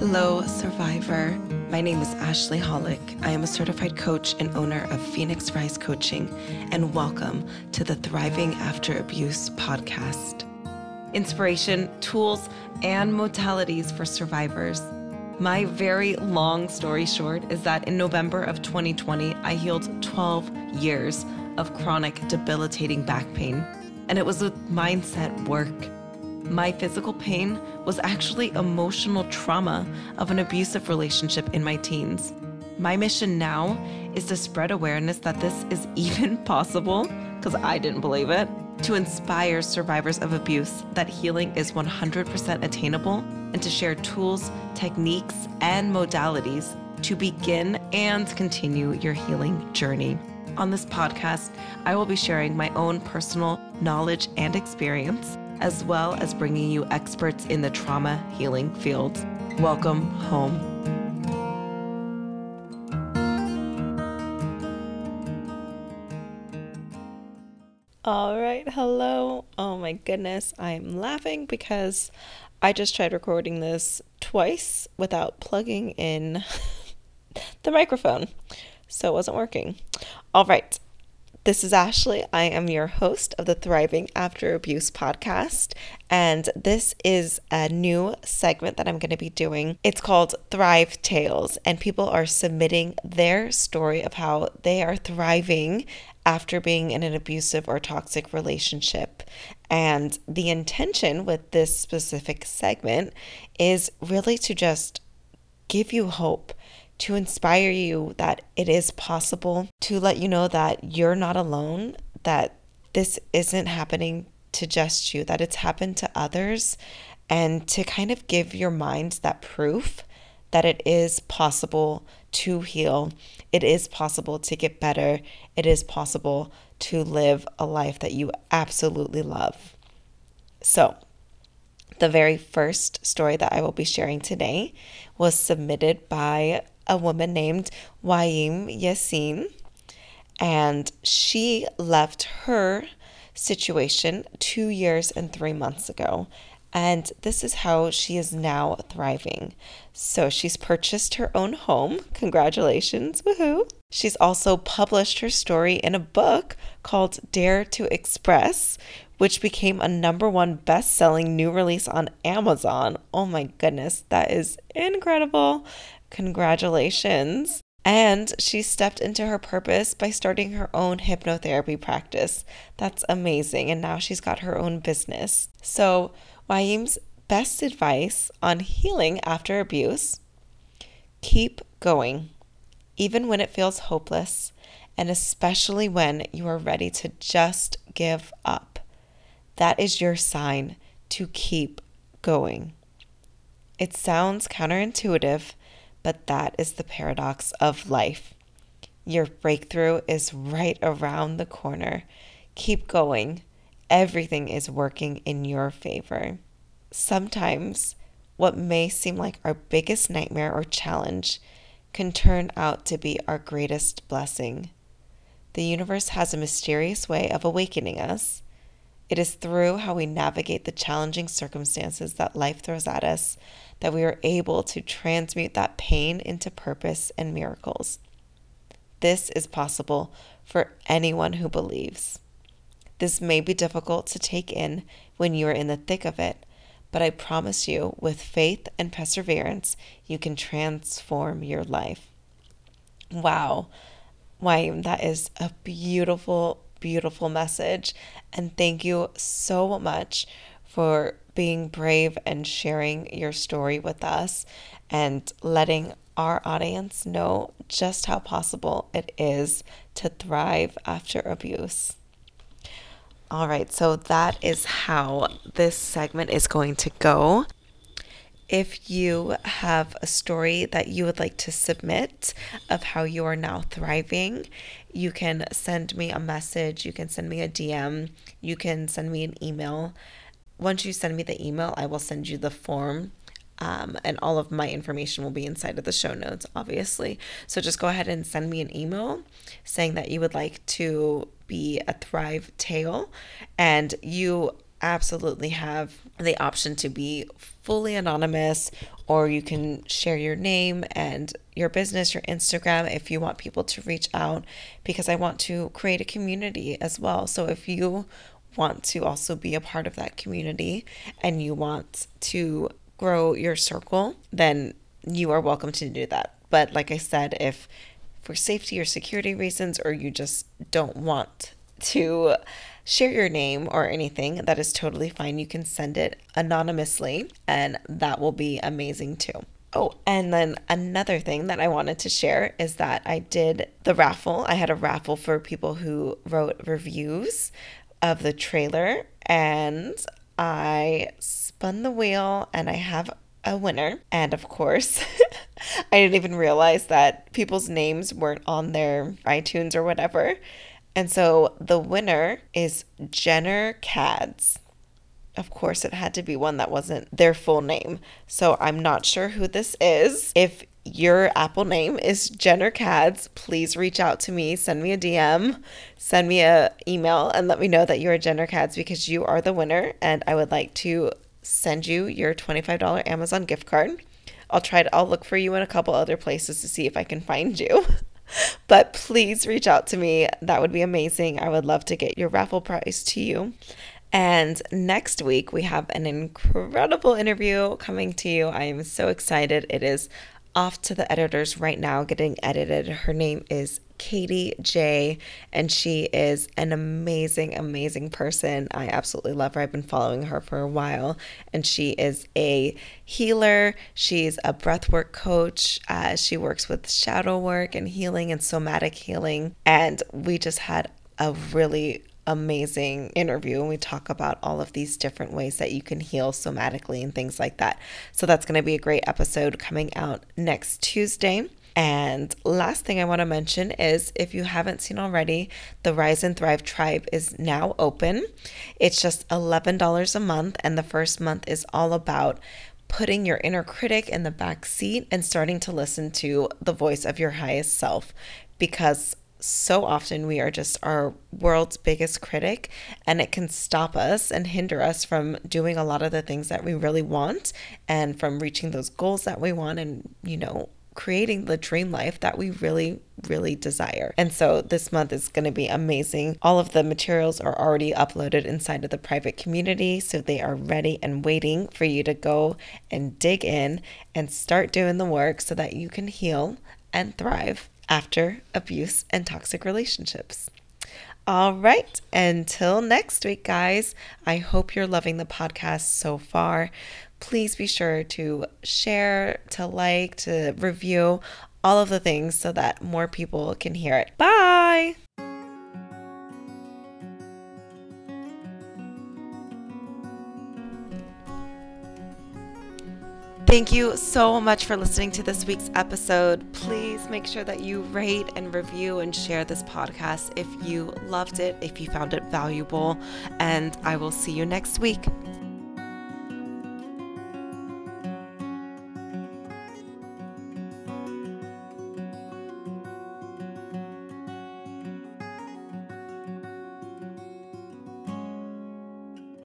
Hello, survivor. My name is Ashlee Hollick. I am a certified coach and owner of Phoenix Rize Coaching, and welcome to the Thriving After Abuse podcast. Inspiration, tools, and modalities for survivors. My very long story short is that in November of 2020, I healed 12 years of chronic, debilitating back pain, and it was with mindset work. My physical pain was actually emotional trauma of an abusive relationship in my teens. My mission now is to spread awareness that this is even possible, because I didn't believe it, to inspire survivors of abuse that healing is 100% attainable, and to share tools, techniques, and modalities to begin and continue your healing journey. On this podcast, I will be sharing my own personal knowledge and experience as well as bringing you experts in the trauma healing field. Welcome home. All right, hello. Oh my goodness, I'm laughing because I just tried recording this twice without plugging in the microphone, so it wasn't working. All right, this is Ashlee. I am your host of the Thriving After Abuse podcast. And this is a new segment that I'm going to be doing. It's called Thrive Tales. And people are submitting their story of how they are thriving after being in an abusive or toxic relationship. And the intention with this specific segment is really to just give you hope to inspire you that it is possible, to let you know that you're not alone, that this isn't happening to just you, that it's happened to others, and to kind of give your mind that proof that it is possible to heal, it is possible to get better, it is possible to live a life that you absolutely love. So, the very first story that I will be sharing today was submitted by a woman named Wiaam Yasin, and she left her situation two years and three months ago. And this is how she is now thriving. So she's purchased her own home. Congratulations. Woohoo. She's also published her story in a book called Dare to Express, which became a number one best selling new release on Amazon. Oh my goodness, that is incredible. Congratulations. And she stepped into her purpose by starting her own hypnotherapy practice. That's amazing. And now she's got her own business. So, Wiaam's best advice on healing after abuse keep going, even when it feels hopeless, and especially when you are ready to just give up. That is your sign to keep going. It sounds counterintuitive but that is the paradox of life. Your breakthrough is right around the corner. Keep going. Everything is working in your favor. Sometimes, what may seem like our biggest nightmare or challenge can turn out to be our greatest blessing. The universe has a mysterious way of awakening us. It is through how we navigate the challenging circumstances that life throws at us that we are able to transmute that pain into purpose and miracles. This is possible for anyone who believes. This may be difficult to take in when you are in the thick of it, but I promise you, with faith and perseverance, you can transform your life. Wow. Why, that is a beautiful, beautiful message. And thank you so much for being brave and sharing your story with us and letting our audience know just how possible it is to thrive after abuse. All right, so that is how this segment is going to go. If you have a story that you would like to submit of how you are now thriving, you can send me a message, you can send me a DM, you can send me an email once you send me the email, I will send you the form. Um, and all of my information will be inside of the show notes, obviously. So just go ahead and send me an email saying that you would like to be a Thrive Tale and you absolutely have the option to be fully anonymous or you can share your name and your business, your Instagram if you want people to reach out because I want to create a community as well. So if you want to also be a part of that community and you want to grow your circle, then you are welcome to do that. But like I said, if for safety or security reasons, or you just don't want to share your name or anything, that is totally fine. You can send it anonymously, and that will be amazing too. Oh, and then another thing that I wanted to share is that I did the raffle. I had a raffle for people who wrote reviews of the trailer, and I spun the wheel and I have a winner. And of course, I didn't even realize that people's names weren't on their iTunes or whatever. And so the winner is Jenner Cads. Of course, it had to be one that wasn't their full name. So I'm not sure who this is. If your Apple name is Jenner Cads, please reach out to me, send me a DM, send me a email and let me know that you are Jenner Cads because you are the winner and I would like to send you your $25 Amazon gift card. I'll try to I'll look for you in a couple other places to see if I can find you. but please reach out to me. That would be amazing. I would love to get your raffle prize to you. And next week, we have an incredible interview coming to you. I am so excited. It is off to the editors right now, getting edited. Her name is Katie J, and she is an amazing, amazing person. I absolutely love her. I've been following her for a while, and she is a healer. She's a breathwork coach. Uh, she works with shadow work and healing and somatic healing. And we just had a really amazing interview and we talk about all of these different ways that you can heal somatically and things like that. So that's going to be a great episode coming out next Tuesday. And last thing I want to mention is if you haven't seen already, the Rize and Thrive Tribe is now open. It's just $11 a month, and the first month is all about putting your inner critic in the back seat and starting to listen to the voice of your highest self because so often we are just our world's biggest critic and it can stop us and hinder us from doing a lot of the things that we really want and from reaching those goals that we want and you know creating the dream life that we really really desire. And so this month is going to be amazing. All of the materials are already uploaded inside of the private community, so they are ready and waiting for you to go and dig in and start doing the work so that you can heal and thrive after abuse and toxic relationships. All right. Until next week, guys, I hope you're loving the podcast so far. Please be sure to share, to like, to review all of the things so that more people can hear it. Bye. Thank you so much for listening to this week's episode. Please make sure that you rate and review and share this podcast if you loved it, if you found it valuable, and I will see you next week.